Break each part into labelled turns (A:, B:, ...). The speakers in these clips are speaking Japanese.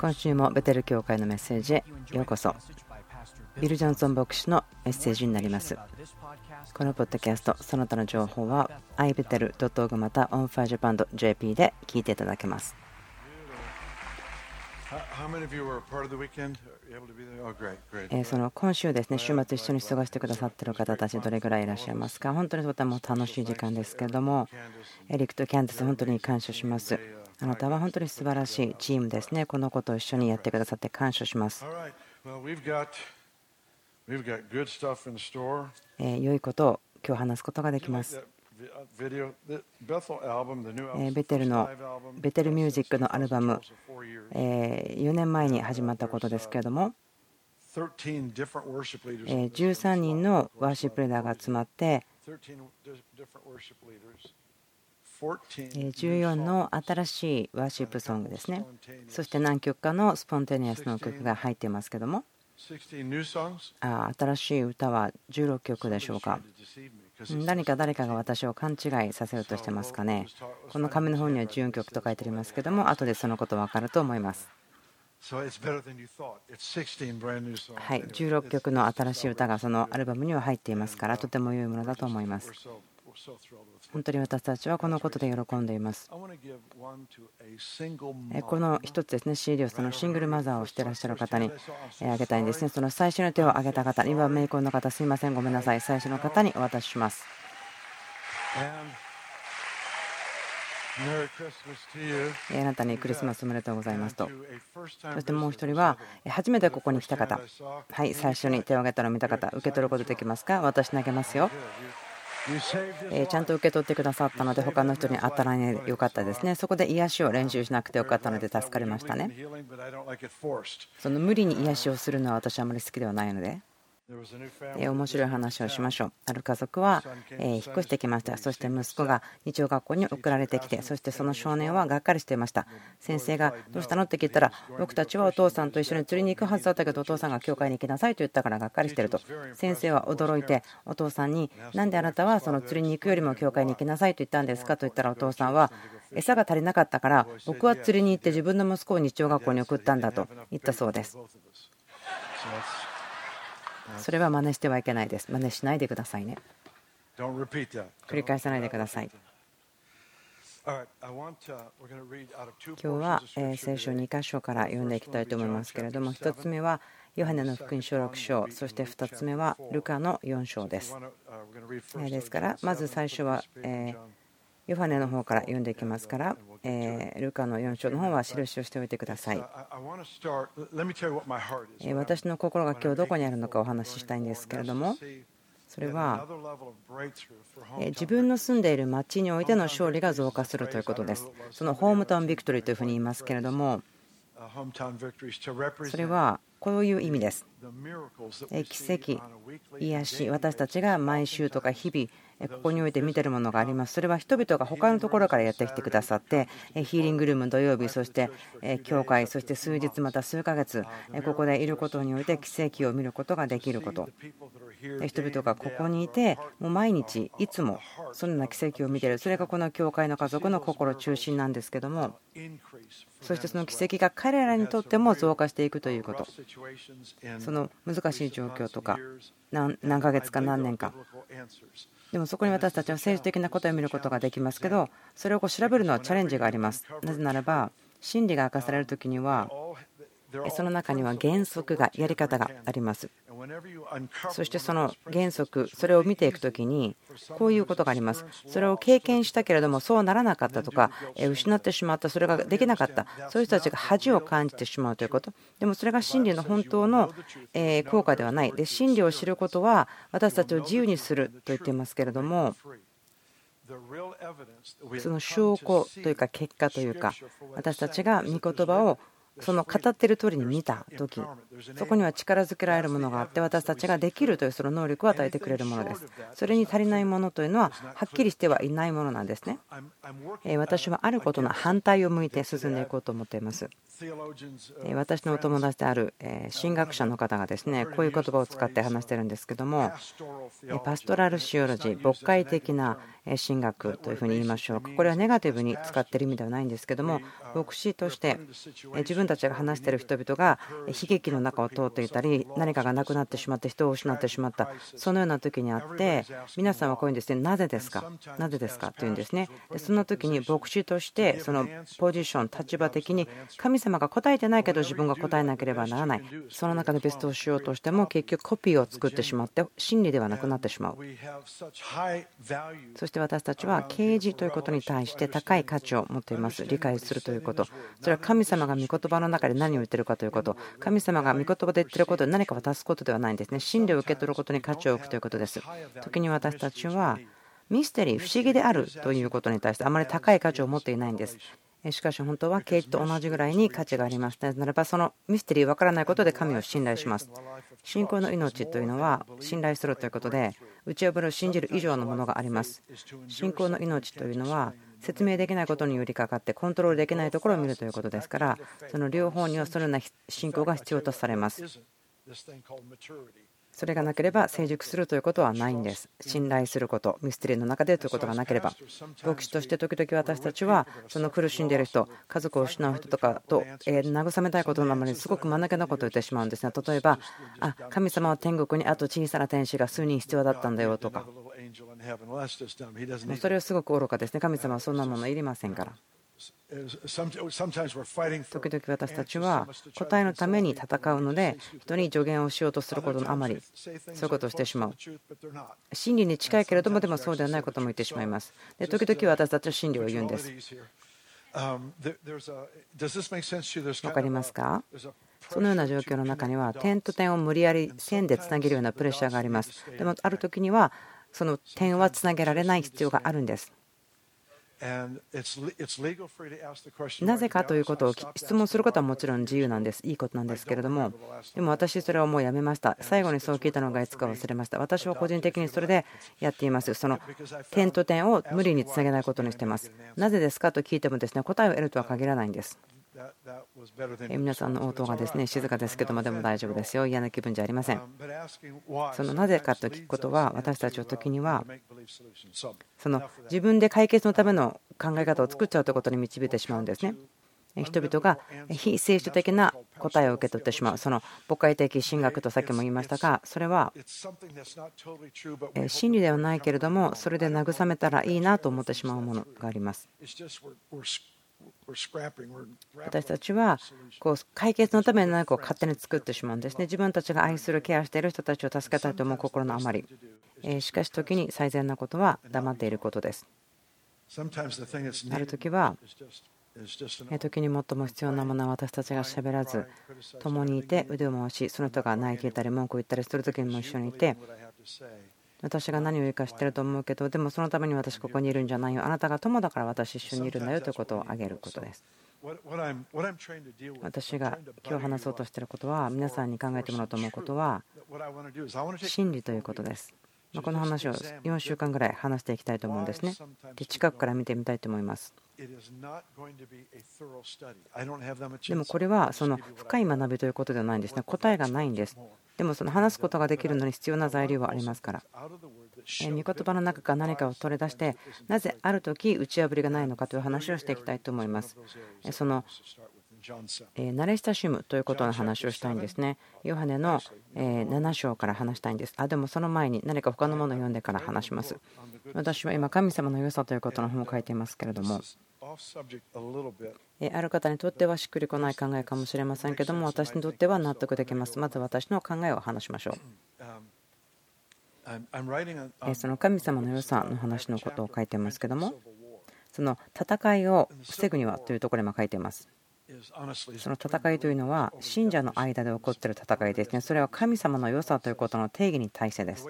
A: 今週もベテル教会のメッセージへようこそ。ビル・ジョンソン牧師のメッセージになります。このポッドキャストその他の情報は ibetel.org また onfirejapan.jp で聞いていただけます。その今週ですね週末一緒に過ごしてくださっている方たちどれぐらいいらっしゃいますか？本当にとても楽しい時間ですけれどもエリックとキャンディス本当に感謝しますあなたは本当に素晴らしいチームですね。このことを一緒にやってくださって感謝します。良いことを今日話すことができます。ベテルのベテルミュージックのアルバム。4年前に始まったことですけれども。13人のワーシップレーダーが集まって14の新しいワーシップソングですね。そして何曲かのスポンテニアスの曲が入っていますけども。あ新しい歌は16曲でしょうか。何か誰かが私を勘違いさせようとしてますかね。この紙の本には14曲と書いてありますけども後でそのこと分かると思います。はい16曲の新しい歌がそのアルバムには入っていますからとても良いものだと思います本当に私たちはこのことで喜んでいます。この一つですね、CD をそのシングルマザーをしていらっしゃる方にあげたいんですね。その最初の手を挙げた方、2番目以降の方、すいません、ごめんなさい、最初の方にお渡しします。あなたにクリスマスおめでとうございますと。そしてもう一人は、初めてここに来た方、はい、最初に手を挙げたのを見た方、受け取ることできますか？私投げますよ。えちゃんと受け取ってくださったので他の人に当たらないでよかったですね。そこで癒しを練習しなくてよかったので助かりましたね。その無理に癒しをするのは私はあまり好きではないので。面白い話をしましょう。ある家族は引っ越してきました。そして息子が日曜学校に送られてきて、そしてその少年はがっかりしていました。先生がどうしたのって聞いたら、僕たちはお父さんと一緒に釣りに行くはずだったけど、お父さんが教会に行きなさいと言ったからがっかりしてると。先生は驚いて、お父さんに、なんであなたはその釣りに行くよりも教会に行きなさいと言ったんですかと言ったら、お父さんは、餌が足りなかったから、僕は釣りに行って自分の息子を日曜学校に送ったんだと言ったそうです。それは真似してはいけないです。真似しないでくださいね。繰り返さないでください。今日は聖書2箇所から読んでいきたいと思いますけれども1つ目はヨハネの福音書6章そして2つ目はルカの4章ですですからまず最初はヨハネの方から読んでいきますからえルカの4章の方は印をしておいてください。私の心が今日どこにあるのかお話ししたいんですけれども、それは自分の住んでいる町においての勝利が増加するということです。そのホームタウンビクトリーというふうに言いますけれども、それはこういう意味です。奇跡、癒し、私たちが毎週とか日々、ここにおいて見てるものがあります。それは人々が他のところからやってきてくださって、ヒーリングルーム土曜日、そして教会、そして数日、また数ヶ月、ここでいることにおいて奇跡を見ることができること。人々がここにいて、もう毎日、いつもそのような奇跡を見ている、それがこの教会の家族の心中心なんですけども、そしてその奇跡が彼らにとっても増加していくということ、その難しい状況とか、何ヶ月か何年か。でもそこに私たちは政治的なことを見ることができますけどそれをこう調べるのはチャレンジがあります。なぜならば真理が明かされる時にはその中には原則がやり方があります。そしてその原則それを見ていく時にこういうことがあります。それを経験したけれどもそうならなかったとか失ってしまったそれができなかった。そういう人たちが恥を感じてしまうということ。でもそれが真理の本当の効果ではない。で真理を知ることは私たちを自由にすると言っていますけれどもその証拠というか結果というか私たちが御言葉をその語っている通りに見た時そこには力づけられるものがあって私たちができるというその能力を与えてくれるものです。それに足りないものというのははっきりしてはいないものなんですね。私はあることの反対を向いて進んでいこうと思っています。私のお友達である神学者の方がですねこういう言葉を使って話してるんですけどもパストラルシオロジー牧会的な神学というふうに言いましょう。かこれはネガティブに使っている意味ではないんですけども牧師として自分たちが話している人々が悲劇の中を通っていたり何かがなくなってしまって人を失ってしまったそのような時にあって皆さんはこういうんですねなぜですか？なぜですか？というんですね。でその時に牧師としてそのポジション立場的に神様が答えてないけど自分が答えなければならない。その中でベストをしようとしても結局コピーを作ってしまって真理ではなくなってしまう。そして私たちは啓示ということに対して高い価値を持っています。理解するということ。それは神様が御言葉の中で何を言ってるかということ。神様が御言葉で言ってることで何か渡すことではないんですね。真理を受け取ることに価値を置くということです。時に私たちはミステリー不思議であるということに対してあまり高い価値を持っていないんです。しかし本当は啓示と同じぐらいに価値があります。なぜならばそのミステリー分からないことで神を信頼します。信仰の命というのは信頼するということで打ち破る信じる以上のものがあります。信仰の命というのは説明できないことによりかかってコントロールできないところを見るということですからその両方にはそのような信仰が必要とされます。それがなければ成熟するということはないんです。信頼すること、ミステリーの中でということがなければ、牧師として時々私たちは、その苦しんでいる人、家族を失う人とかと慰めたいことのままにすごく真ん中のことを言ってしまうんですが、例えば、あ神様は天国にあと小さな天使が数人必要だったんだよとか、それはすごく愚かですね。神様はそんなものいりませんから。時々私たちは答えのために戦うので人に助言をしようとすることのあまりそういうことをしてしまう。真理に近いけれどもでもそうではないことも言ってしまいます。で時々私たちは真理を言うんです。分かりますか？そのような状況の中には点と点を無理やり線でつなげるようなプレッシャーがあります。でもある時にはその点はつなげられない必要があるんです。なぜかということを質問することはもちろん自由なんです。いいことなんですけれども、でも私、それはもうやめました。最後にそう聞いたのがいつか忘れました。私は個人的にそれでやっています。その点と点を無理につなげないことにしています。なぜですかと聞いてもですね答えを得るとは限らないんです。皆さんの応答がですね静かですけどもでも大丈夫ですよ。嫌な気分じゃありません。そのなぜかと聞くことは私たちは時にはその自分で解決のための考え方を作っちゃうということに導いてしまうんですね。人々が非聖書的な答えを受け取ってしまう。その母会的神学とさっきも言いましたがそれは真理ではないけれどもそれで慰めたらいいなと思ってしまうものがあります私たちはこう解決のために何かを勝手に作ってしまうんですね。自分たちが愛する、ケアしている人たちを助けたいと思う心のあまり。しかし時に最善なことは黙っていることです。ある時は時に最も必要なものは私たちがしゃべらず共にいて腕を回しその人が泣いていたり文句を言ったりする時にも一緒にいて私が何を言うか知ってると思うけどでもそのために私ここにいるんじゃないよ。あなたが友だから私一緒にいるんだよということを挙げることです。私が今日話そうとしていることは皆さんに考えてもらおうと思うことは真理ということです。この話を4週間ぐらい話していきたいと思うんですね。で近くから見てみたいと思います。でもこれはその深い学びということではないんですね答えがないんですでもその話すことができるのに必要な材料はありますから。御言葉の中から何かを取り出してなぜある時打ち破りがないのかという話をしていきたいと思います。その慣れ親しむということの話をしたいんですね。ヨハネの7章から話したいんです。あでもその前に何か他のものを読んでから話します。私は今、神様の良さということの本を書いていますけれども、ある方にとってはしっくりこない考えかもしれませんけども、私にとっては納得できます。まず私の考えを話しましょう。その神様の良さの話のことを書いてますけども、その戦いを防ぐにはというところにも書いています。その戦いというのは信者の間で起こっている戦いですね。それは神様の良さということの定義に対してです。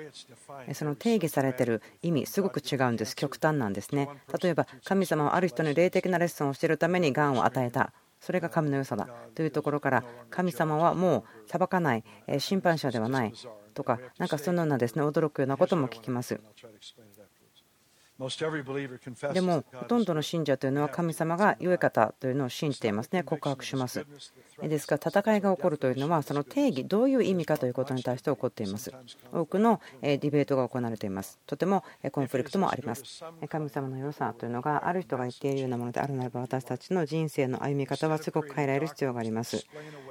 A: その定義されている意味、すごく違うんです。極端なんですね。例えば、神様はある人に霊的なレッスンをしているためにがんを与えた。それが神の良さだというところから神様はもう裁かない審判者ではないとかなんかそのようなですね驚くようなことも聞きますでもほとんどの信者というのは神様が良い方というのを信じていますね。告白します。ですから戦いが起こるというのはその定義どういう意味かということに対して起こっています。多くのディベートが行われています。とてもコンフリクトもあります。神様の良さというのがある人が言っているようなものであるならば私たちの人生の歩み方はすごく変えられる必要があります。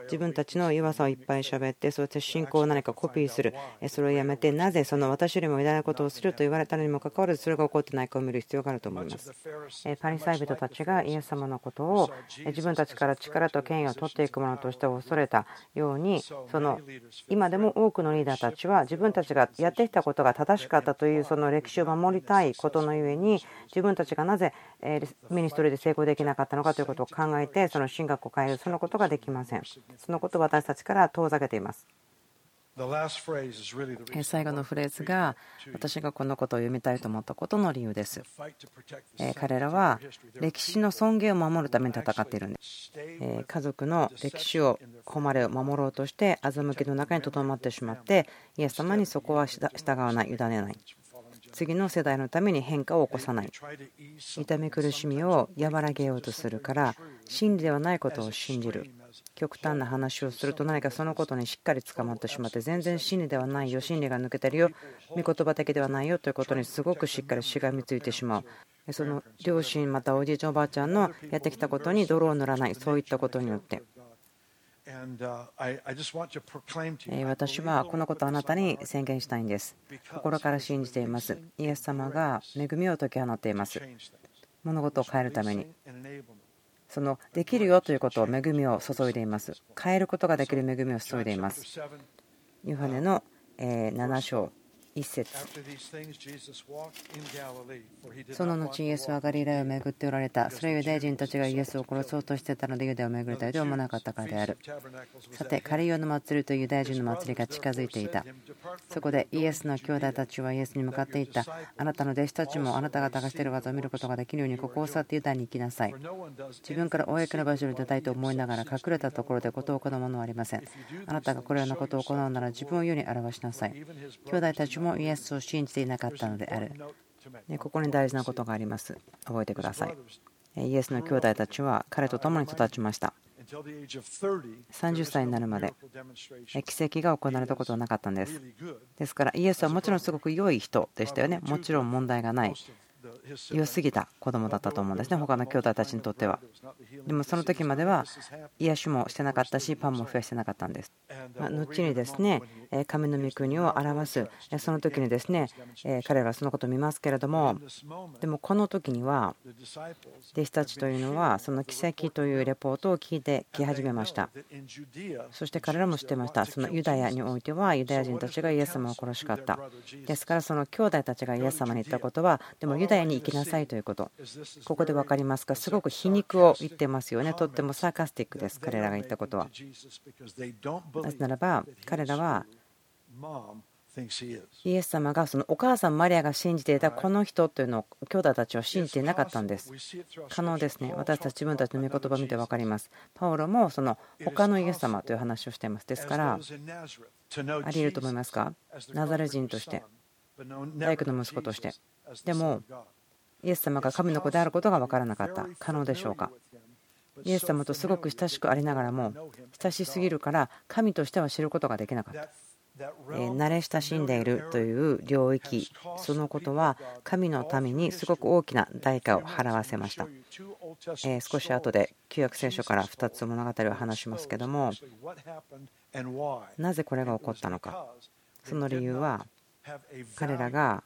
A: 自分たちの弱さをいっぱい喋ってそして信仰を何かコピーする。それをやめてなぜその私よりも偉大なことをすると言われたのにもかかわらずそれが起こってないかを見る必要があると思います。パリサイ人たちがイエス様のことを自分たちから力と権威を取っていくものとして恐れたようにその今でも多くのリーダーたちは自分たちがやってきたことが正しかったというその歴史を守りたいことのゆえに自分たちがなぜミニストリーで成功できなかったのかということを考えてその神学を変えるそのことができません。そのことを私たちから遠ざけています最後のフレーズが私がこのことを読みたいと思ったことの理由です。彼らは歴史の尊厳を守るために戦っているんです。家族の歴史を誉れを守ろうとして欺きの中にとどまってしまってイエス様にそこは従わない、委ねない。次の世代のために変化を起こさない痛み苦しみを和らげようとするから真理ではないことを信じる極端な話をすると何かそのことにしっかり捕まってしまって全然真理ではないよ真理が抜けてるよ。御言葉的ではないよということにすごくしっかりしがみついてしまう。その両親またおじいちゃんおばあちゃんのやってきたことに泥を塗らない。そういったことによって。私はこのことをあなたに宣言したいんです。心から信じています。イエス様が恵みを解き放っています。物事を変えるためにそのできるよということを恵みを注いでいます。変えることができる恵みを注いでいます。ヨハネの7章1節。その後イエスはガリラを巡っておられた。それはユダヤ人たちがイエスを殺そうとしてたのでユダヤを巡りた。いと思わなかったからである。さてカリオの祭りとユダヤ人の祭りが近づいていた。そこでイエスの兄弟たちはイエスに向かっていった。あなたの弟子たちもあなた方がしている技を見ることができるようにここを去ってユダヤに行きなさい自分から公の場所に出たいと思いながら隠れたところで事を行うものはありません。あなたがこれらのことを行うなら自分を世に表しなさい。兄弟たちもイエスを信じていなかったのである。ここに大事なことがあります。覚えてください。イエスの兄弟たちは彼と共に育ちました。30歳になるまで奇跡が行われたことはなかったんです。ですからイエスはもちろんすごく良い人でしたよね。もちろん問題がない。良すぎた子供だったと思うんですね、他の兄弟たちにとっては。でもその時までは癒しもしてなかったし、パンも増やしてなかったんです。ま後にですね神の御国を表す、その時にですね彼らはそのことを見ますけれども、でもこの時には、弟子たちというのは、その奇跡というレポートを聞いてき始めました。そして彼らも知ってました、そのユダヤにおいては、ユダヤ人たちがイエス様を殺しかった。ですから、その兄弟たちがイエス様に言ったことは、でもユダヤに行きなさいということ。ここで分かりますか、すごく皮肉を言ってますよね。とってもサーカスティックです、彼らが言ったことは。なぜならば、彼らはイエス様がそのお母さんマリアが信じていたこの人というのを兄弟たちは信じていなかったんです。可能ですね。私たち自分たちの御言葉を見て分かります。パオロもその他のイエス様という話をしています。ですから、あり得ると思いますか？ナザレ人として、大工の息子として。でも、イエス様が神の子であることが分からなかった。可能でしょうか？イエス様とすごく親しくありながらも親しすぎるから神としては知ることができなかった。慣れ親しんでいるという領域そのことは神のためにすごく大きな代価を払わせました。少し後で旧約聖書から2つ物語を話しますけどもなぜこれが起こったのか。その理由は彼らが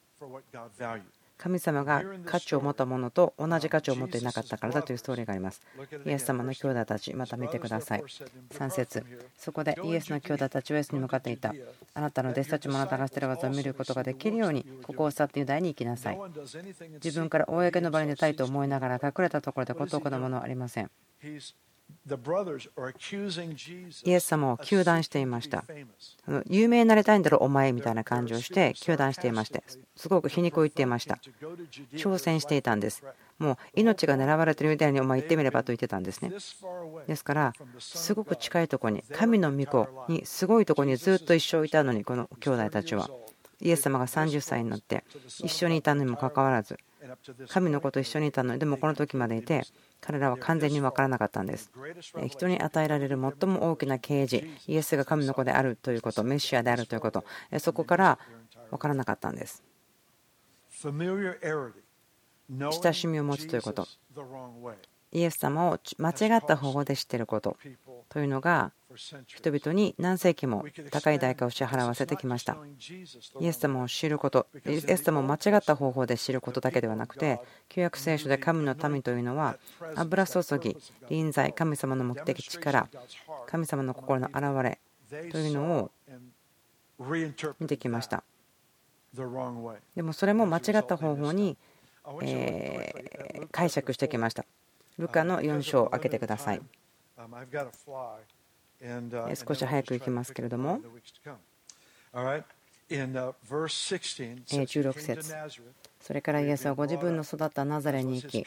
A: 神様が価値を持ったものと同じ価値を持っていなかったからだというストーリーがあります。イエス様の兄弟たち、また見てください。3節そこでイエスの兄弟たちはイエスに向かっていた。あなたの弟子たちもあなたがしている技を見ることができるように、ここを去ってユダヤに行きなさい。自分から公の場に出たいと思いながら隠れたところで事を行うものはありません。イエス様を糾弾していました。有名になりたいんだろ、お前みたいな感じをして糾弾していまして、すごく皮肉を言っていました。挑戦していたんです。もう命が狙われているみたいにお前言ってみればと言ってたんですね。ですから、すごく近いところに、神の御子にすごいところにずっと一生いたのに、この兄弟たちは。イエス様が30歳になって一緒にいたのにもかかわらず神の子と一緒にいたのにでもこの時までいて彼らは完全に分からなかったんです。人に与えられる最も大きな啓示イエスが神の子であるということメシアであるということそこから分からなかったんです。親しみを持つということイエス様を間違った方法で知っていること。というのが人々に何世紀も高い代価を支払わせてきました。イエス様を知ることイエス様を間違った方法で知ることだけではなくて旧約聖書で神の民というのは油注ぎ臨在神様の目的力神様の心の表れというのを見てきました。でもそれも間違った方法に解釈してきました。ルカの4章を開けてください。少し早くいきますけれども16節それからイエスはご自分の育ったナザレに行き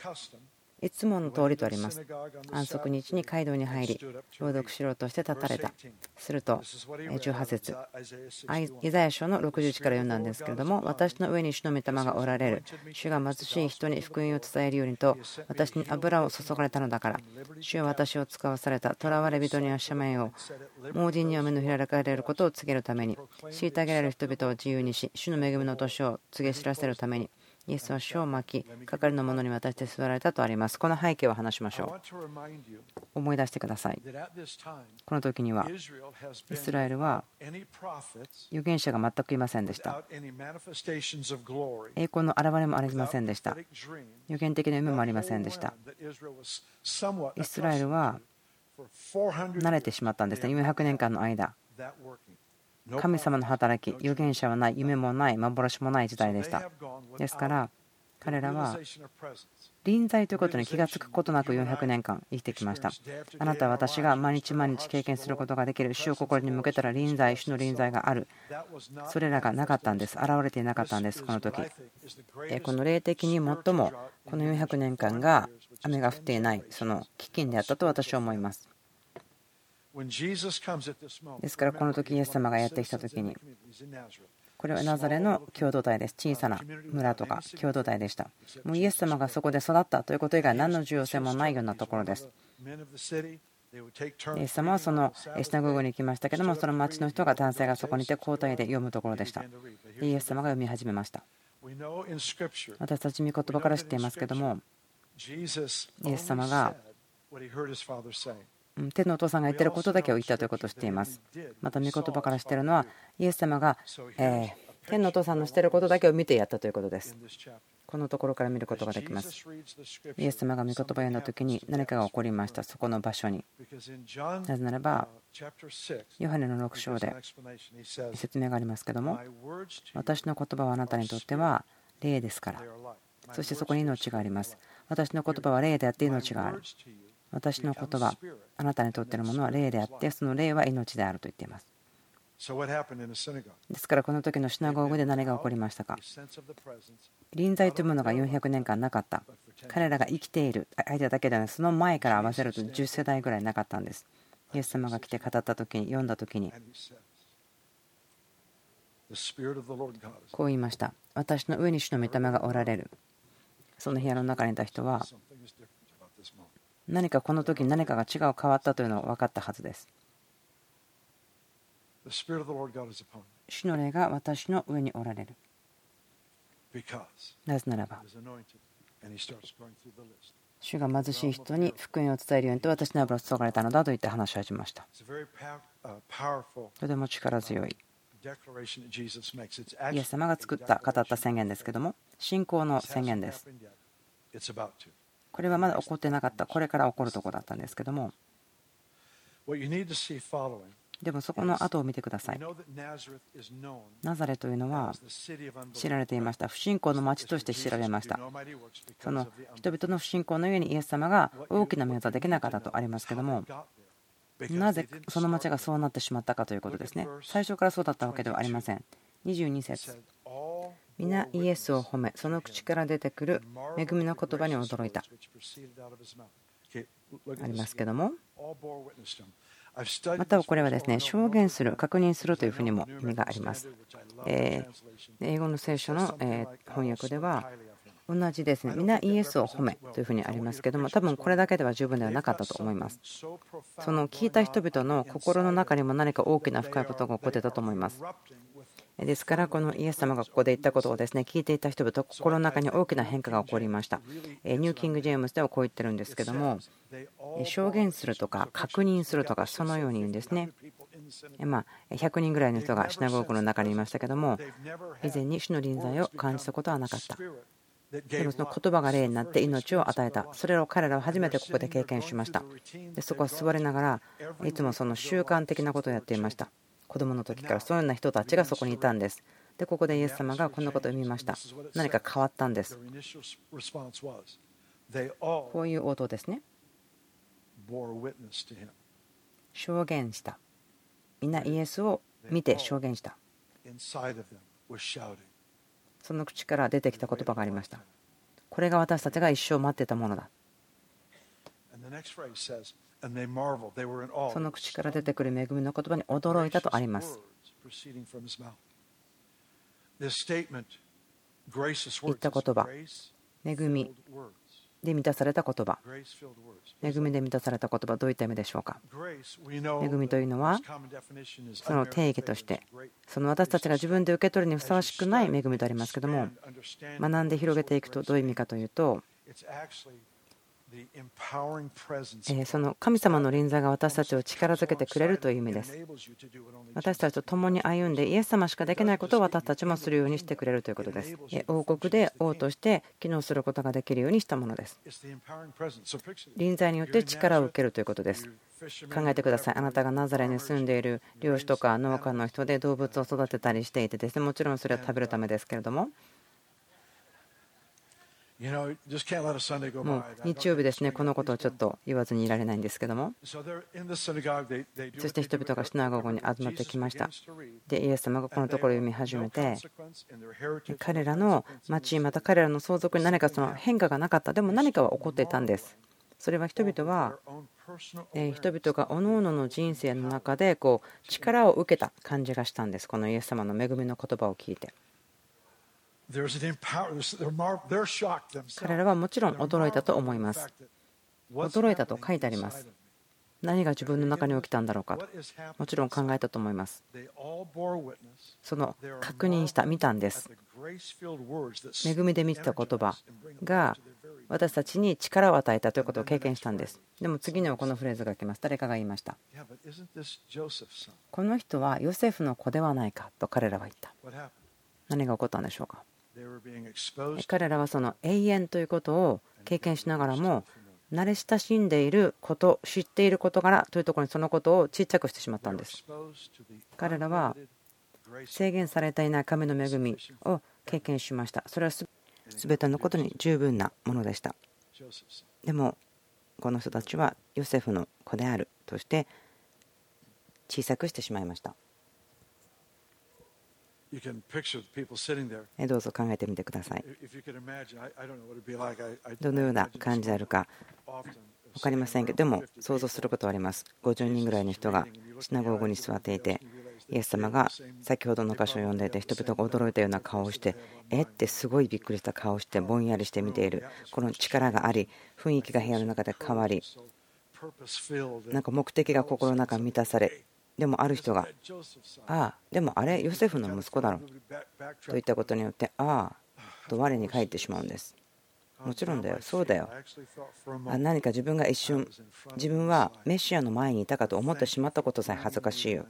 A: いつもの通りとあります。安息日に街道に入り、朗読しろとして立たれた。すると、18節イザヤ書の61から読んだんですけれども、私の上に主の御霊がおられる。主が貧しい人に福音を伝えるようにと、私に油を注がれたのだから。主は私を使わされた。囚われ人には斜面を、盲人には目の開かれることを告げるために、虐げられる人々を自由にし、主の恵みの年を告げ知らせるために、イエスは書を巻き、係の者に渡して座られたとあります。この背景を話しましょう。思い出してください。この時には、イスラエルは預言者が全くいませんでした。栄光の現れもありませんでした。予言的な夢もありませんでした。イスラエルは慣れてしまったんですね、400年間の間。神様の働き、預言者はない、夢もない、幻もない時代でした。ですから、彼らは臨在ということに気が付くことなく400年間生きてきました。あなたは私が毎日毎日経験することができる主を心に向けたら臨在、主の臨在がある。それらがなかったんです。現れていなかったんです、この時。この霊的に最もこの400年間が雨が降っていない、その飢饉であったと私は思います。ですからこの時イエス様がやってきた時にこれはナザレの共同体です小さな村とか共同体でしたもうイエス様がそこで育ったということ以外何の重要性もないようなところですイエス様はそのシナゴグに行きましたけどもその町の人が男性がそこにいて交代で読むところでしたイエス様が読み始めました私たち御言葉から知っていますけどもイエス様が天のお父さんが言ってることだけを言ったということを知っています。また、御言葉からしているのは、イエス様が、え天のお父さんのしていることだけを見てやったということです。このところから見ることができます。イエス様が御言葉を読んだ時に何かが起こりました、そこの場所に。なぜならば、ヨハネの6章で説明がありますけども、私の言葉はあなたにとっては霊ですから、そしてそこに命があります。私の言葉は霊であって命がある。私の言葉、あなたにとってのものは霊であって、その霊は命であると言っています。ですからこの時のシナゴーグで何が起こりましたか？臨在というものが400年間なかった。彼らが生きている間だけではなくその前から合わせると10世代ぐらいなかったんです。イエス様が来て語った時に読んだ時に。こう言いました。私の上に主の御霊がおられる。その部屋の中にいた人は何かこの時に何かが違う変わったというのが分かったはずです。主の霊が私の上におられる。なぜならば、主が貧しい人に福音を伝えるようにと私の油を注がれたのだと言って話し始めました。とても力強い。イエス様が作った、語った宣言ですけども、信仰の宣言です。これはまだ起こってなかった。これから起こるところだったんですけども。でもそこの後を見てください。ナザレというのは知られていました。不信仰の町として知られました。その人々の不信仰のゆえにイエス様が大きな目はできなかったとありますけどもなぜその町がそうなってしまったかということですね。最初からそうだったわけではありません。22節皆イエスを褒めその口から出てくる恵みの言葉に驚いたありますけどもまたこれはですね証言する確認するというふうにも意味があります、え英語の聖書のえ翻訳では同じですね、皆イエスを褒めというふうにありますけども、多分これだけでは十分ではなかったと思います。その聞いた人々の心の中にも何か大きな深いことが起こってたと思います。ですから、このイエス様がここで言ったことをですね聞いていた人々、心の中に大きな変化が起こりました。ニューキング・ジェームズではこう言ってるんですけども、証言するとか確認するとか、そのように言うんですね。まあ、100人ぐらいの人がシナゴーグの中にいましたけども、以前に主の臨在を感じたことはなかった。でもその言葉が霊になって命を与えた。それを彼らは初めてここで経験しました。でそこは座りながら、いつもその習慣的なことをやっていました。子供の時からそういうような人たちがそこにいたんです。で、ここでイエス様がこんなことを見ました。何か変わったんです。こういう応答ですね。証言した。みんなイエスを見て証言した。その口から出てきた言葉がありました。これが私たちが一生待ってたものだ。その口から出てくる恵みの言葉に驚いたとあります。言った言葉、恵みで満たされた言葉、恵みで満たされた言葉、どういった意味でしょうか？恵みというのは、その定義として、その私たちが自分で受け取るにふさわしくない恵みでありますけども、学んで広げていくとどういう意味かというと、その神様の臨在が私たちを力づけてくれるという意味です。私たちと共に歩んでイエス様しかできないことを私たちもするようにしてくれるということです。王国で王として機能することができるようにしたものです。臨在によって力を受けるということです。考えてください。あなたがナザレに住んでいる漁師とか農家の人で動物を育てたりしていてですねもちろんそれは食べるためですけれどももう日曜日ですね、このことをちょっと言わずにいられないんですけども、そして人々がシナゴゴに集まってきました。で、イエス様がこのところを読み始めて、彼らの町、また彼らの相続に何かその変化がなかった、でも何かは起こっていたんです。それは人々は、人々が各々の人生の中でこう力を受けた感じがしたんです、このイエス様の恵みの言葉を聞いて。彼らはもちろん驚いたと思います。驚いたと書いてあります。何が自分の中に起きたんだろうかと、もちろん考えたと思います。その確認した、見たんです。恵みで満ちた言葉が私たちに力を与えたということを経験したんです。でも次にはこのフレーズが来ます。誰かが言いました。この人はヨセフの子ではないかと彼らは言った。何が起こったんでしょうか？彼らはその永遠ということを経験しながらも慣れ親しんでいること知っている事柄というところにそのことをちっちゃくしてしまったんです。彼らは制限されていない神の恵みを経験しました。それは全てのことに十分なものでした。でもこの人たちはヨセフの子であるとして小さくしてしまいましたどうぞ考えてみてください。どのような感じであるか分かりませんけど、でも想像することはあります。50人ぐらいの人がシナゴーグに座っていて、イエス様が先ほどの箇所を読んでいて、人々が驚いたような顔をして、えってすごいびっくりした顔をして、ぼんやりして見ている、この力があり、雰囲気が部屋の中で変わり、なんか目的が心の中に満たされ、でもある人が、ああ、でもあれ、ヨセフの息子だろといったことによって、ああ、と我に返ってしまうんです。もちろんだよ、そうだよ。何か自分が一瞬、自分はメシアの前にいたかと思ってしまったことさえ恥ずかしいよ。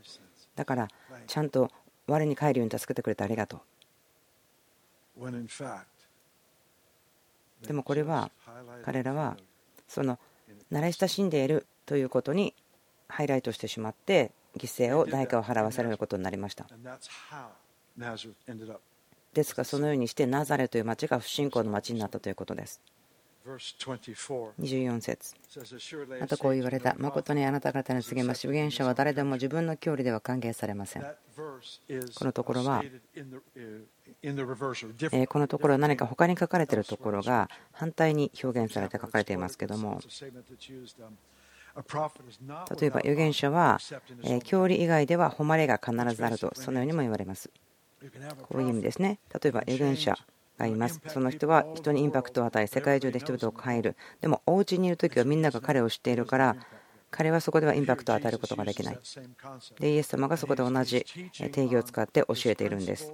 A: だから、ちゃんと我に帰るように助けてくれてありがとう。でもこれは、彼らは、その慣れ親しんでいるということにハイライトしてしまって、犠牲を代価を払わされることになりました。ですがそのようにしてナザレという町が不信仰の町になったということです。24節。またこう言われた。誠にあなた方に告げます預言者は誰でも自分の距離では歓迎されません。このところはこのところは何か他に書かれているところが反対に表現されて書かれていますけども例えば預言者は教理以外では誉れが必ずあるとそのようにも言われます。こういう意味ですね。例えば預言者がいます。その人は人にインパクトを与え世界中で人々を変える。でもお家にいる時はみんなが彼を知っているから彼はそこではインパクトを与えることができない。でイエス様がそこで同じ定義を使って教えているんです。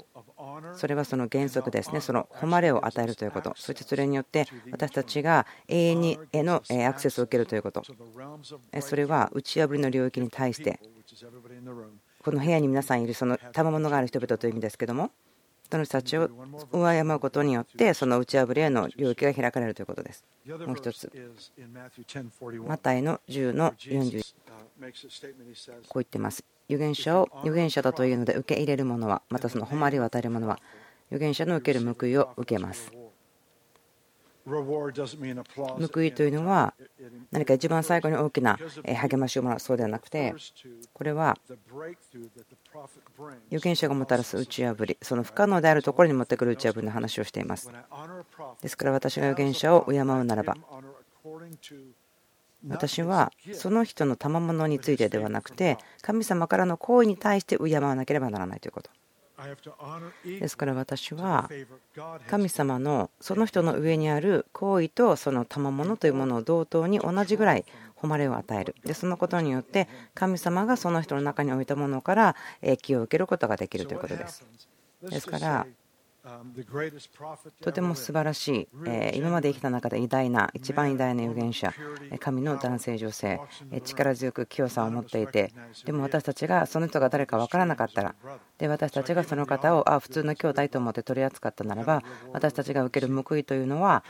A: それはその原則ですね。その誉れを与えるということ。そしてそれによって私たちが永遠にへのアクセスを受けるということ。それは打ち破りの領域に対してこの部屋に皆さんいるその賜物がある人々という意味ですけどもその人たちを敬うことによってその打ち破りへの領域が開かれるということです。もう一つ。マタイの10の40こう言ってます。預言者を預言者だというので受け入れる者はまたその誉れを与える者は預言者の受ける報いを受けます。報いというのは何か一番最後に大きな励ましをもらうそうではなくてこれは預言者がもたらす打ち破りその不可能であるところに持ってくる打ち破りの話をしています。ですから私が預言者を敬うならば私はその人の賜物についてではなくて神様からの行為に対して敬わなければならないということですから私は神様のその人の上にある行為とその賜物というものを同等に同じぐらい誉れを与える。でそのことによって神様がその人の中に置いたものから影響を受けることができるということです。ですからとても素晴らしい、今まで生きた中で偉大な、一番偉大な預言者、神の男性、女性、力強く清さを持っていて、でも私たちがその人が誰か分からなかったら、で私たちがその方をあ普通の兄弟と思って取り扱ったならば、私たちが受ける報いというのは、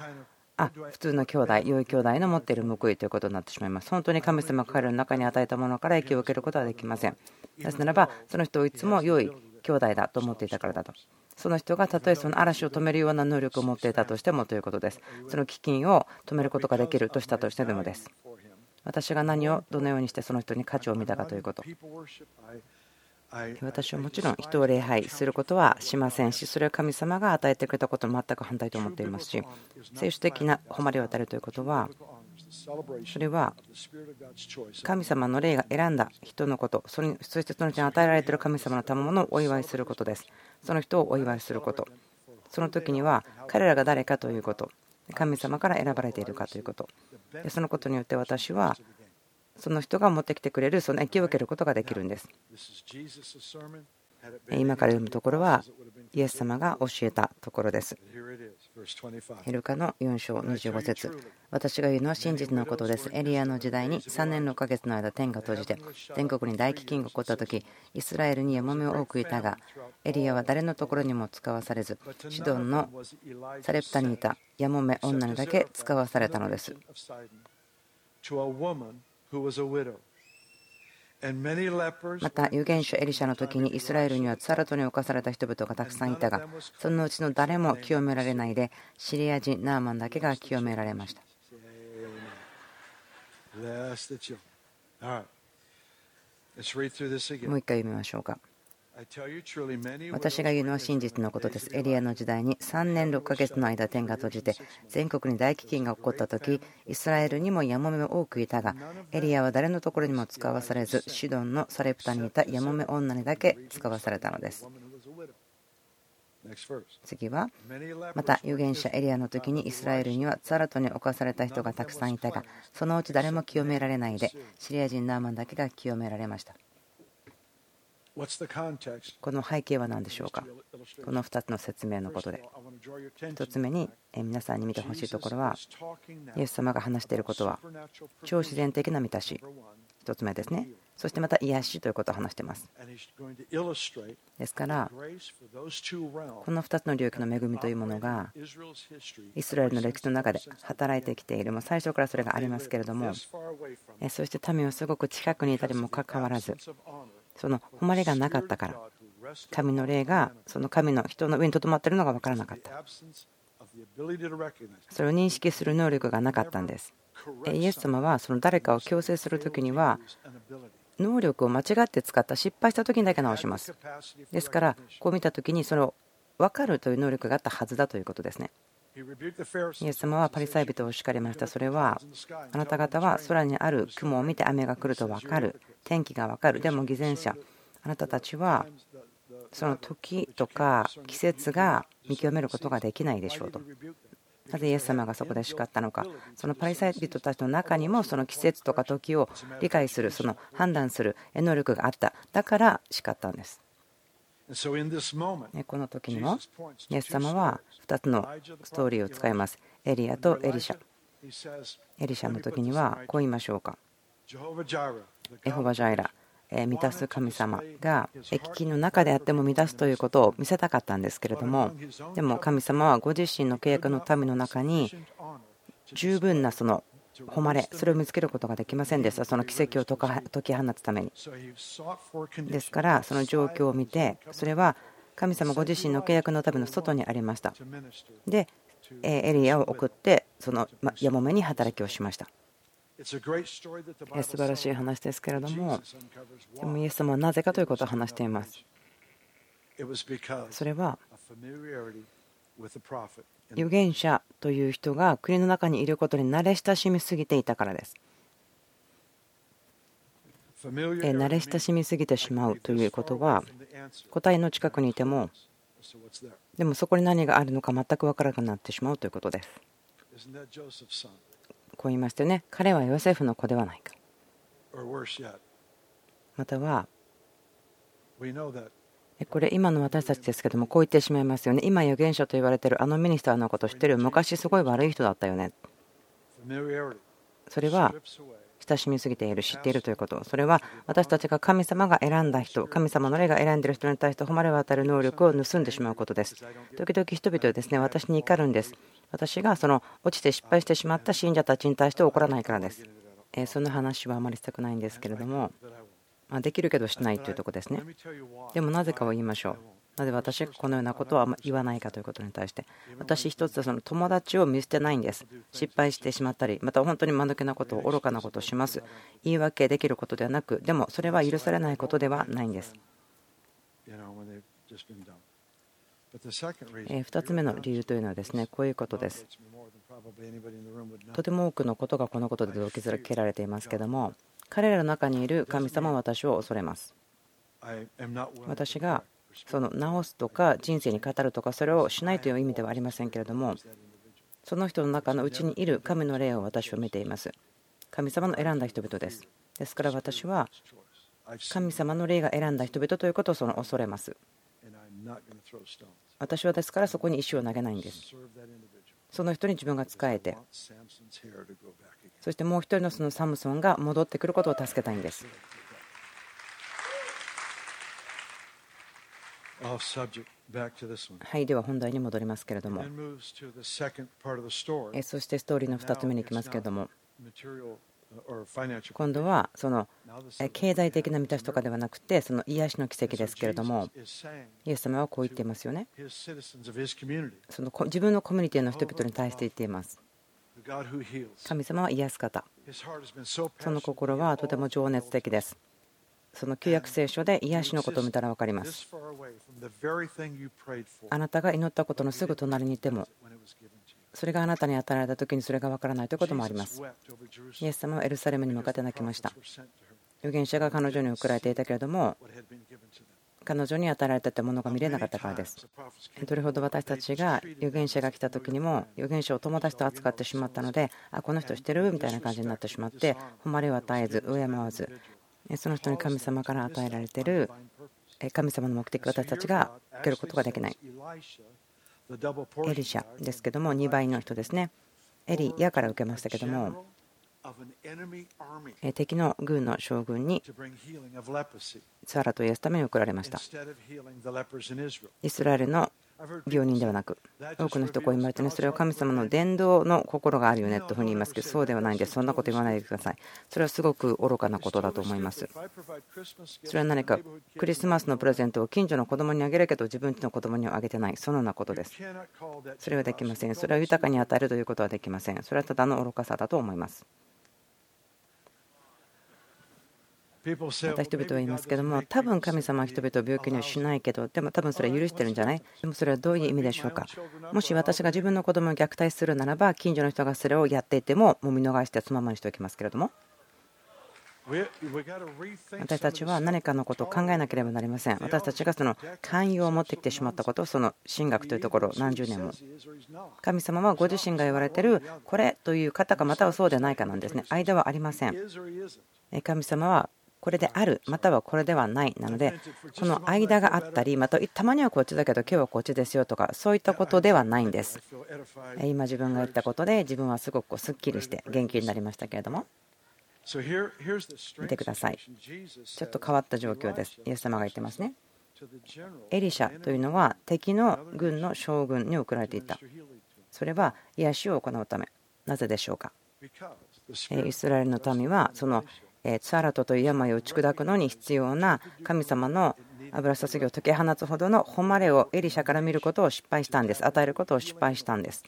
A: あ普通の兄弟、良い兄弟の持っている報いということになってしまいます。本当に神様が彼らの中に与えたものから影響を受けることはできません。なぜならば、その人をいつも良い兄弟だと思っていたからだと。その人がたとえその嵐を止めるような能力を持っていたとしてもということです。その飢饉を止めることができるとしたとしてでもです。私が何をどのようにしてその人に価値を見たかということ。私はもちろん人を礼拝することはしませんしそれは神様が与えてくれたことも全く反対と思っていますし聖書的な誉れを与えるということはそれは神様の霊が選んだ人のことそれそしてその人に与えられている神様の賜物をお祝いすることです。その人をお祝いすること。その時には彼らが誰かということ。神様から選ばれているかということ。そのことによって私はその人が持ってきてくれるその影響を受けることができるんです今から読むところはイエス様が教えたところです。ヘルカの4章25節私が言うのは真実のことです。エリアの時代に3年6ヶ月の間天が閉じて全国に大飢饉が起こった時イスラエルにヤモメを多くいたがエリアは誰のところにも使わされずシドンのサレプタにいたヤモメ女にだけ使わされたのです。また預言者エリシャの時にイスラエルにはツァラトに侵された人々がたくさんいたがそのうちの誰も清められないでシリア人ナーマンだけが清められました。もう一回読みましょうか私が言うのは真実のことです。エリアの時代に3年6ヶ月の間天が閉じて全国に大飢饉が起こった時イスラエルにもヤモメも多くいたがエリアは誰のところにも使わされずシドンのサレプタにいたヤモメ女にだけ使わされたのです。次はまた預言者エリアの時にイスラエルにはツァラトに侵された人がたくさんいたがそのうち誰も清められないでシリア人ナーマンだけが清められました。この背景は何でしょうか？この2つの説明のことで。1つ目に皆さんに見てほしいところはイエス様が話していることは超自然的な満たし。1つ目ですね。そしてまた癒しということを話しています。ですからこの2つの領域の恵みというものがイスラエルの歴史の中で働いてきている。もう最初からそれがありますけれどもそして民はすごく近くにいたにもかかわらずその誉れがなかったから。神の霊がその神の人の上にとどまっているのが分からなかった。それを認識する能力がなかったんです。イエス様はその誰かを強制する時には能力を間違って使った失敗した時にだけ直します。ですからこう見た時にそれを分かるという能力があったはずだということですね。イエス様はパリサイ人を叱りました。それは、あなた方は空にある雲を見て雨が来ると分かる。天気が分かる。でも偽善者。あなたたちはその時とか季節が見極めることができないでしょうと。なぜイエス様がそこで叱ったのか、そのパリサイ人たちの中にもその季節とか時を理解する、その判断する能力があった、だから叱ったんです。この時にも、イエス様は2つのストーリーを使います。エリアとエリシャ。エリシャの時にはこう言いましょうか。エホバジャイラ、満たす神様が危機の中であっても満たすということを見せたかったんですけれどもでも神様はご自身の契約の民の中に十分なその誉れそれを見つけることができませんでした。その奇跡を解き放つために。ですからその状況を見てそれは神様ご自身の契約のための外にありました。でエリアを送ってそのやもめに働きをしました。素晴らしい話ですけれどもでもイエス様はなぜかということを話しています。それは預言者という人が国の中にいることに慣れ親しみすぎていたからです。慣れ親しみすぎてしまうということは答えの近くにいてもでもそこに何があるのか全く分からなくなってしまうということです。こう言いましたよね彼はヨセフの子ではないかまたはこれ今の私たちですけどもこう言ってしまいますよね。今預言者と言われているあのミニスターのこと知ってる？昔すごい悪い人だったよね。それは親しみすぎている知っているということ。それは私たちが神様が選んだ人神様の霊が選んでいる人に対して誉れ渡る能力を盗んでしまうことです。時々人々はですね私に怒るんです。私がその落ちて失敗してしまった信者たちに対して怒らないからです。そんな話はあまりしたくないんですけれども。できるけどしないというところですね。でもなぜかを言いましょう。なぜ私がこのようなことは言わないかということに対して、私一つその友達を見捨てないんです。失敗してしまったり、また本当に間抜けなことを愚かなことをします。言い訳できることではなく、でもそれは許されないことではないんです。2つ目の理由というのはですねこういうことです。とても多くのことがこのことで動機づけられていますけども彼らの中にいる神様は私を恐れます。私がその直すとか人生に語るとかそれをしないという意味ではありませんけれどもその人の中のうちにいる神の霊を私は見ています。神様の選んだ人々です。ですから私は神様の霊が選んだ人々ということをその恐れます。私はですからそこに石を投げないんです。その人に自分が仕えてそしてもう一人のそのサムソンが戻ってくることを助けたいんです。はい、では本題に戻りますけれども、そしてストーリーの2つ目に行きますけれども、今度はその経済的な満たしとかではなくて、その癒しの奇跡ですけれども、イエス様はこう言っていますよね。その自分のコミュニティの人々に対して言っています。神様は癒す方。その心はとても情熱的です。その旧約聖書で癒しのことを見たら分かります。あなたが祈ったことのすぐ隣にいてもそれがあなたに与えられた時にそれが分からないということもあります。イエス様はエルサレムに向かって泣きました。預言者が彼女に送られていたけれども彼女に与えられていたものが見れなかったからです。どれほど私たちが預言者が来た時にも預言者を友達と扱ってしまったのであこの人知ってる？みたいな感じになってしまって誉れを与えず敬わずその人に神様から与えられている神様の目的を私たちが受けることができない。エリシャですけども2倍の人ですね。エリヤから受けましたけども敵の軍の将軍にツアラと癒すために送られました。イスラエルの病人ではなく多くの人こう言われてねそれは神様の伝道の心があるよねというふうに言いますけどそうではないんです。そんなこと言わないでくださいそれはすごく愚かなことだと思います。それは何かクリスマスのプレゼントを近所の子供にあげるけど自分ちの子供にはあげてない。そのようなことです。それはできません。それは豊かに与えるということはできません。それはただの愚かさだと思いますまた人々は言いますけども多分神様は人々を病気にはしないけどでも多分それは許してるんじゃない？でもそれはどういう意味でしょうか？もし私が自分の子供を虐待するならば近所の人がそれをやっていてももう見逃してそのままにしておきますけれども私たちは何かのことを考えなければなりません。私たちがその寛容を持ってきてしまったこと、その神学というところ、何十年も。神様はご自身が言われているこれという方かまたはそうでないかなんですね。間はありません。神様はこれであるまたはこれではないなのでこの間があったりまたたまにはこっちだけど今日はこっちですよとかそういったことではないんです。今自分が言ったことで自分はすごくすっきりして元気になりましたけれども。見てください。ちょっと変わった状況です。イエス様が言ってますね。エリシャというのは敵の軍の将軍に送られていた。それは癒しを行うため。なぜでしょうか？イスラエルの民はそのツアラトという病を打ち砕くのに必要な神様の油注ぎを解き放つほどの誉れをエリシャから見ることを失敗したんです。与えることを失敗したんです。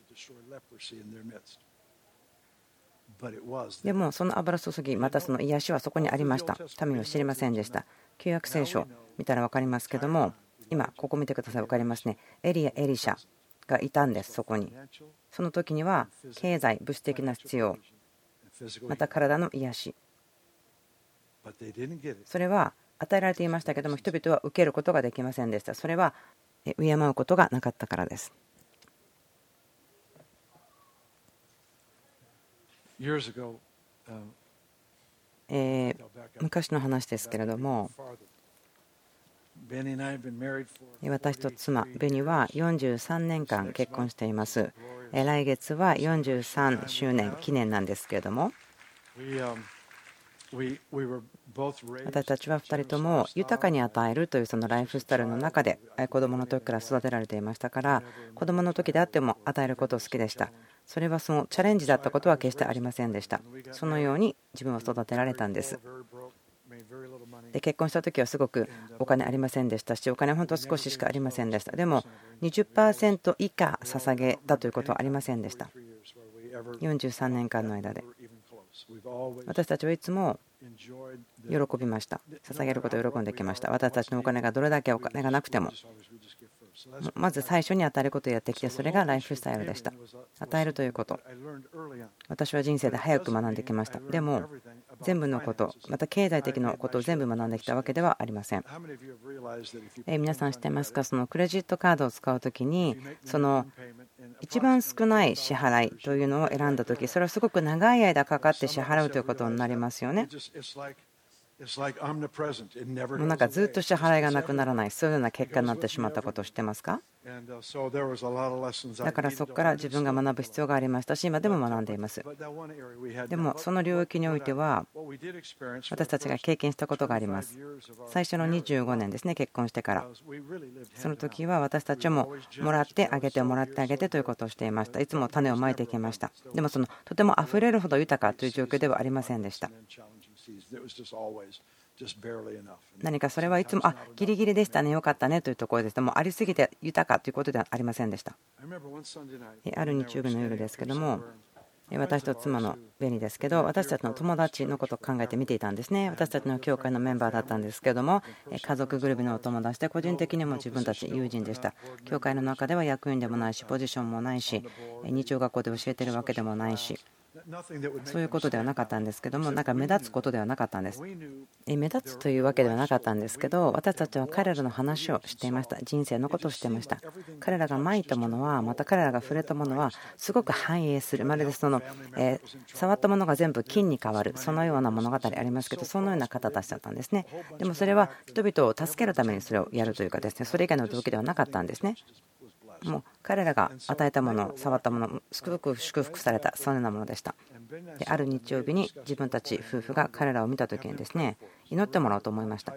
A: でもその油注ぎまたその癒しはそこにありました。民は知りませんでした。旧約聖書見たら分かりますけども今ここ見てください分かりますね。エリアエリシャがいたんですそこに。その時には経済物質的な必要また体の癒し。それは与えられていましたけども人々は受けることができませんでした。それは敬うことがなかったからです。え昔の話ですけれども私と妻ベニは43年間結婚しています。来月は43周年記念なんですけれども私たちは2人とも豊かに与えるというそのライフスタイルの中で子供の時から育てられていましたから子供の時であっても与えることを好きでした。それはそのチャレンジだったことは決してありませんでした。そのように自分は育てられたんです。で結婚した時はすごくお金ありませんでしたしお金は本当少ししかありませんでした。でも20%以下捧げたということはありませんでした。43年間の間で。私たちはいつも喜びました。捧げることを喜んできました。私たちのお金がどれだけお金がなくても。まず最初に与えることをやってきてそれがライフスタイルでした与えるということ私は人生で早く学んできましたでも全部のことまた経済的なことを全部学んできたわけではありません皆さん知ってますかそのクレジットカードを使う時にその一番少ない支払いというのを選んだ時それはすごく長い間かかって支払うということになりますよね。もうなんかずっと支払いがなくならない、そういうような結果になってしまったことを知ってますか？だからそこから自分が学ぶ必要がありましたし、今でも学んでいます。でもその領域においては、私たちが経験したことがあります。最初の25年ですね、結婚してから。その時は私たちももらってあげてもらってあげてということをしていました。いつも種をまいていきました。でもそのとても溢れるほど豊かという状況ではありませんでした。何かそれはいつも、あギリギリでしたね、よかったねというところです。もうありすぎて豊かということではありませんでした。ある日曜日の夜ですけども、私と妻のベニですけど、私たちの友達のことを考えて見ていたんですね。私たちの教会のメンバーだったんですけども、家族ぐるみのお友達で、個人的にも自分たち友人でした。教会の中では役員でもないし、ポジションもないし、日曜学校で教えてるわけでもないし。そういうことではなかったんですけども、なんか目立つことではなかったんです。目立つというわけではなかったんですけど、私たちは彼らの話をしていました。人生のことをしていました。彼らがまいたものは、また彼らが触れたものは、すごく反映する。まるでその、え触ったものが全部金に変わる、そのような物語ありますけど、そのような方たちだったんですね。でもそれは人々を助けるためにそれをやるというかですね、それ以外の動機ではなかったんですね。もう彼らが与えたもの、触ったもの、すごく祝福された、そのようなものでした。である日曜日に自分たち夫婦が彼らを見た時にですね祈ってもらおうと思いました。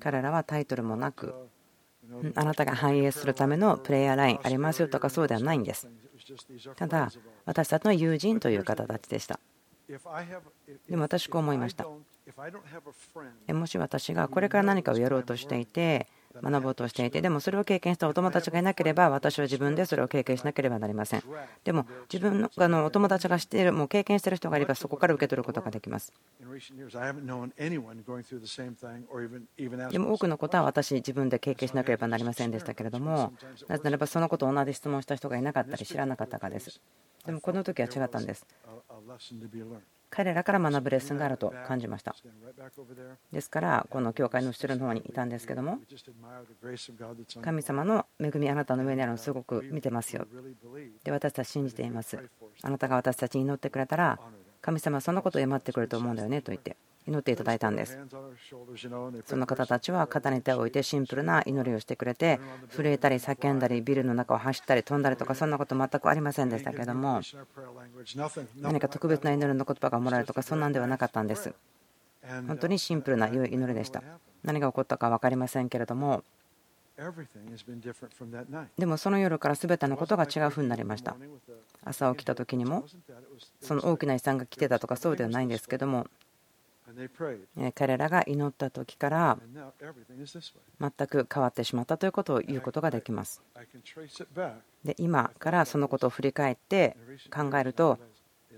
A: 彼らはタイトルもなくあなたが繁栄するためのプレイヤーラインありますよとかそうではないんです。ただ私たちの友人という方たちでした。でも私こう思いました。もし私がこれから何かをやろうとしていて学ぼうとしていてでもそれを経験したお友達がいなければ私は自分でそれを経験しなければなりません。でも自分のあのお友達がしているもう経験している人がいればそこから受け取ることができます。でも多くのことは私自分で経験しなければなりませんでしたけれどもなぜならばそのことを同じ質問した人がいなかったり知らなかったかです。でもこの時は違ったんです。彼らから学ぶレッスンがあると感じました。ですからこの教会の後ろの方にいたんですけども神様の恵みあなたの上にあるのをすごく見てますよ。で私たち信じています。あなたが私たちに祈ってくれたら神様はそのことを謝ってくれると思うんだよねと言って。祈っていただいたんです。その方たちは肩に手を置いてシンプルな祈りをしてくれて震えたり叫んだりビルの中を走ったり飛んだりとかそんなこと全くありませんでしたけども何か特別な祈りの言葉がもらえるとかそんなんではなかったんです。本当にシンプルな祈りでした。何が起こったか分かりませんけれどもでもその夜から全てのことが違うふうになりました。朝起きた時にもその大きな遺産が来てたとかそうではないんですけども彼らが祈った時から全く変わってしまったということを言うことができます。で今からそのことを振り返って考えると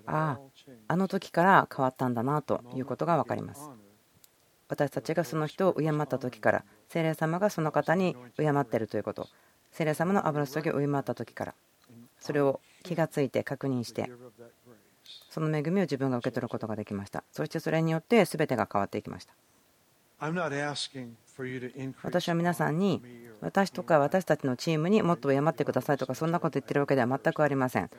A: あああの時から変わったんだなということが分かります。私たちがその人を敬った時から精霊様がその方に敬っているということ。精霊様の油注ぎを敬った時から。それを気がついて確認してその恵みを自分が受け取ることができました。そしてそれによって全てが変わっていきました。私は皆さんに私とか私たちのチームにもっと敬ってくださいとかそんなこと言ってるわけでは全くありません。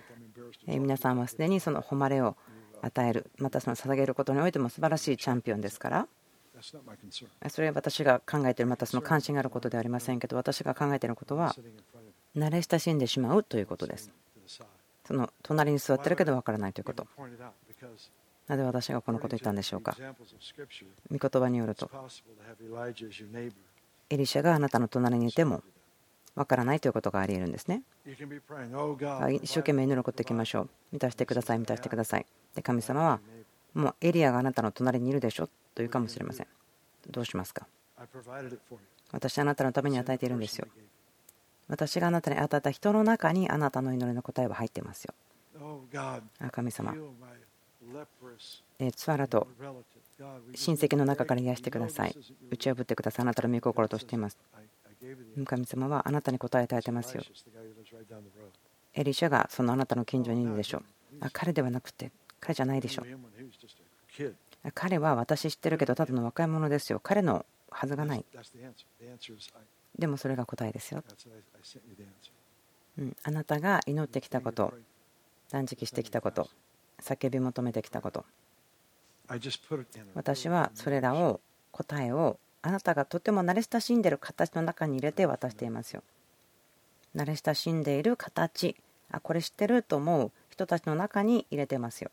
A: 皆さんはすでにその誉れを与えるまたその捧げることにおいても素晴らしいチャンピオンですから。それは私が考えているまたその関心があることではありませんけど私が考えていることは慣れ親しんでしまうということですその隣に座ってるけど分からないということ。なぜ私がこのことを言ったんでしょうか。御言葉によると、エリシャがあなたの隣にいても分からないということがありえるんですね。一生懸命祈ることいきましょう。満たしてください、満たしてください。で、神様は、もうエリアがあなたの隣にいるでしょと言うかもしれません。どうしますか私あなたのために与えているんですよ。私があなたに与えた人の中にあなたの祈りの答えは入っていますよ。神様、ツアラと親戚の中から癒してください。打ち破ってください。あなたの御心としています。神様はあなたに答え与えてますよ。エリシャがそのあなたの近所にいるでしょう。あ彼ではなくて、彼じゃないでしょう。彼は私知ってるけど、ただの若い者ですよ。彼のはずがない。でもそれが答えですよ。うん、あなたが祈ってきたこと、断食してきたこと、叫び求めてきたこと。私はそれらを答えをあなたがとても慣れ親しんでいる形の中に入れて渡していますよ。慣れ親しんでいる形、あこれ知ってると思う人たちの中に入れてますよ。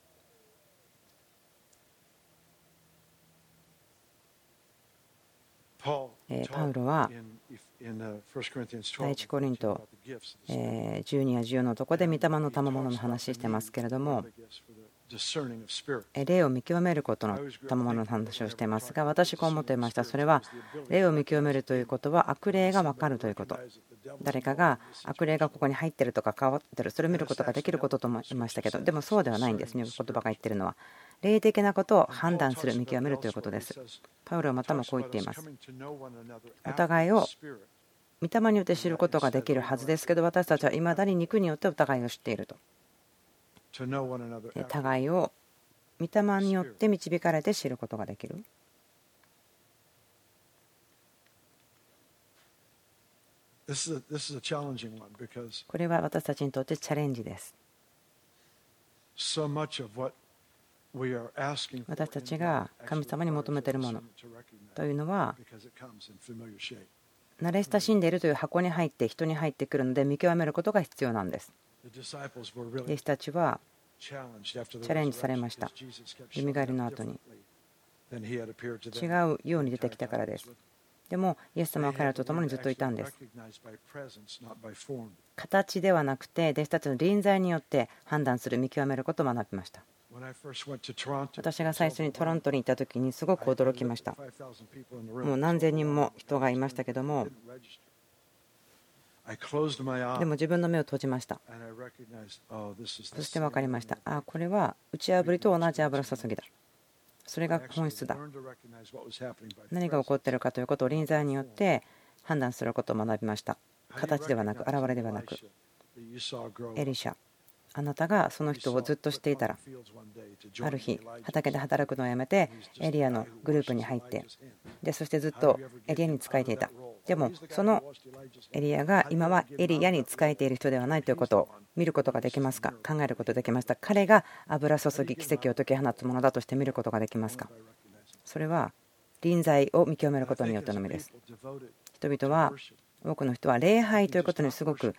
A: パウロは第一コリント12や14のところで御霊の賜物の話してますけれども霊を見極めることの賜物の話をしていますが私こう思っていました。それは霊を見極めるということは悪霊が分かるということ。誰かが悪霊がここに入ってるとか変わってる。それを見ることができることと思いましたけどでもそうではないんです。ね言葉が言ってるのは。霊的なことを判断する見極めるということです。パウロはまたもこう言っています。お互いを御霊によって知ることができるはずですけど私たちはいまだに肉によってお互いを知っていると互いを御霊によって導かれて知ることができる。これは私たちにとってチャレンジです。私たちが神様に求めているものというのは慣れ親しんでいるという箱に入って人に入ってくるので見極めることが必要なんです。弟子たちはチャレンジされました。蘇りの後に違うように出てきたからです。でも、イエス様は彼らと共にずっといたんです。形ではなくて、弟子たちの臨在によって判断する、見極めることを学びました。私が最初にトロントに行った時にすごく驚きました。もう何千人も人がいましたけども、でも自分の目を閉じました。そして分かりました。ああ、これは打ち破りと同じ油注ぎだ。それが本質だ。何が起こっているかということを臨在によって判断することを学びました。形ではなく、現れではなく。エリシャあなたがその人をずっとしていたらある日畑で働くのをやめてエリアのグループに入ってでそしてずっとエリアに仕えていたでもそのエリアが今はエリアに仕えている人ではないということを見ることができますか？考えることができました。彼が油注ぎ奇跡を解き放つものだとして見ることができますか？それは臨在を見極めることによってのみです。人々は多くの人は礼拝ということにすごく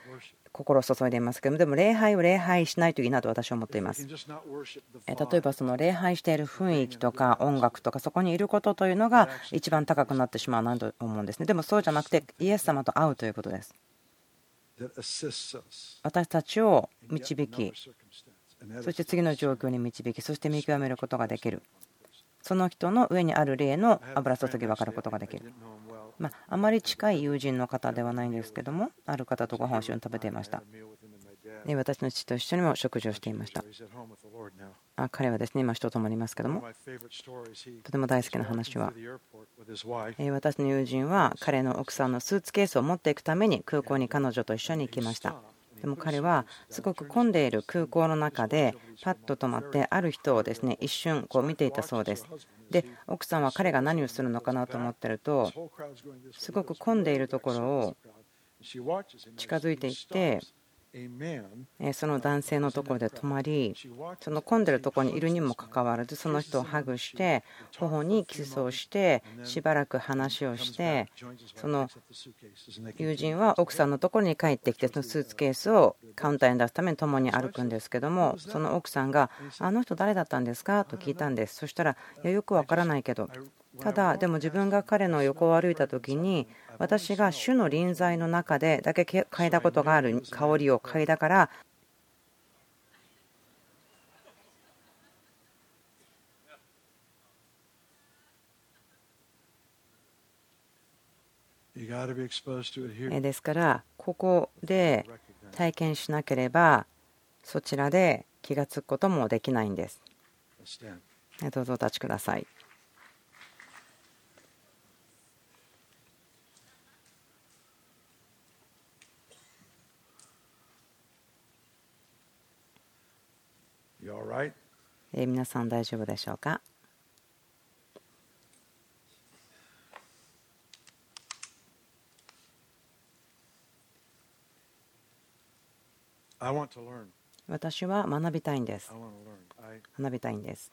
A: 心を注いでいますけどもでも礼拝を礼拝しないといいなと私は思っています。例えばその礼拝している雰囲気とか音楽とかそこにいることというのが一番高くなってしまうなと思うんですね。でもそうじゃなくてイエス様と会うということです。私たちを導きそして次の状況に導きそして見極めることができる。その人の上にある霊の油注ぎ分かることができる。まあ、あまり近い友人の方ではないんですけどもある方とご飯を一緒に食べていました。私の父と一緒にも食事をしていました。あ彼はですね今人ともりますけどもとても大好きな話は。私の友人は彼の奥さんのスーツケースを持っていくために空港に彼女と一緒に行きました。でも彼はすごく混んでいる空港の中でパッと止まってある人をですね一瞬こう見ていたそうです。で奥さんは彼が何をするのかなと思ってるとすごく混んでいるところを近づいていってその男性のところで泊まりその混んでるところにいるにもかかわらずその人をハグして頬にキスをしてしばらく話をしてその友人は奥さんのところに帰ってきてそのスーツケースをカウンターに出すために共に歩くんですけどもその奥さんが「あの人誰だったんですか?」と聞いたんです。そしたら「よくわからないけど。ただでも自分が彼の横を歩いた時に私が主の臨在の中でだけ嗅いだことがある香りを嗅いだからですからここで体験しなければそちらで気が付くこともできないんです。どうぞお立ちください皆さん大丈夫でしょうか？私は学びたいんです。学びたいんです。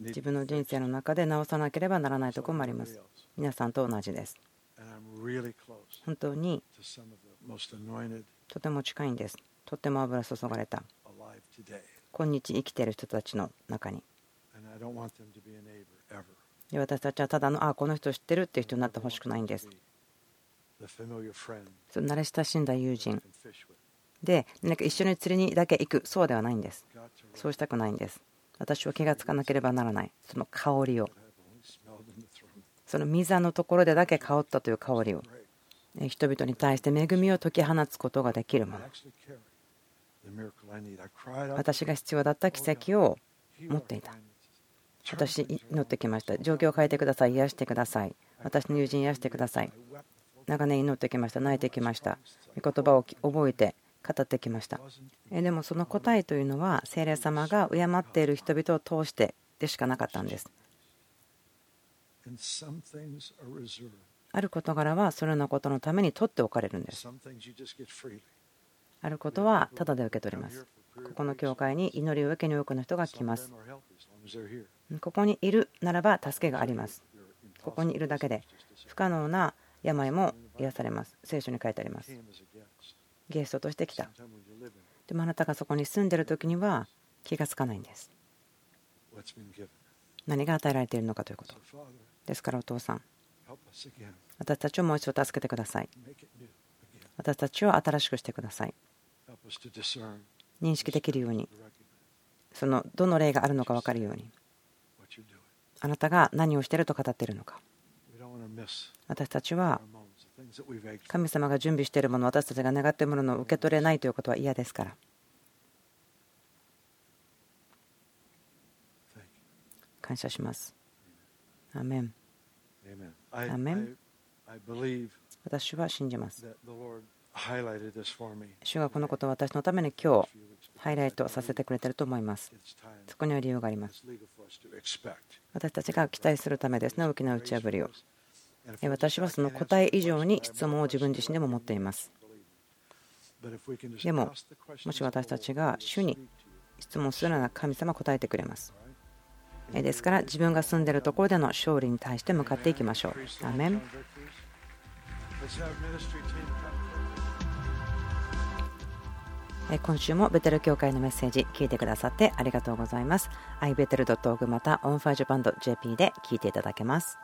A: 自分の人生の中で直さなければならないところもあります。皆さんと同じです。本当にとても近いんです。とても油注がれた.今日生きている人たちの中に。私たちはただのあこの人知ってるっていう人になってほしくないんです。その慣れ親しんだ友人.で何か一緒に釣りにだけ行く。そうではないんです。そうしたくないんです。私は気がつかなければならない。その香りを.その溝のところでだけ香ったという香りを。人々に対して恵みを解き放つことができるもの私が必要だった奇跡を持っていた.私祈ってきました。状況を変えてください。癒してください。私の友人癒してください.長年祈ってきました。泣いてきました。御言葉を覚えて語ってきました。でもその答えというのは聖霊様が敬っている人々を通してでしかなかったんです.ある事柄はそのようなことのために取っておかれるんですあることはただで受け取れます。ここの教会に祈りを受けに多くの人が来ます。ここにいるならば助けがあります。ここにいるだけで不可能な病も癒されます。聖書に書いてあります。ゲストとして来た。でもあなたがそこに住んでる時には気がつかないんです。何が与えられているのかということ。ですからお父さん、私たちをもう一度助けてください。私たちを新しくしてください。認識できるようにそのどの例があるのか分かるようにあなたが何をしていると語っているのか。私たちは神様が準備しているもの私たちが願っているものを受け取れないということは嫌ですから。感謝します。アメン,
B: アメン。
A: 私は信じます。主がこのことを私のために今日ハイライトさせてくれていると思います。そこには理由があります。私たちが期待するためですね、大きな打ち破りを。私はその答え以上に質問を自分自身でも持っています。でも、もし私たちが主に質問するなら神様は答えてくれます。ですから自分が住んでいるところでの勝利に対して向かっていきましょう。アメン今週もベテル協会のメッセージ聞いてくださってありがとうございます。ibetel.org またオンファージュバンド JP で聞いていただけます。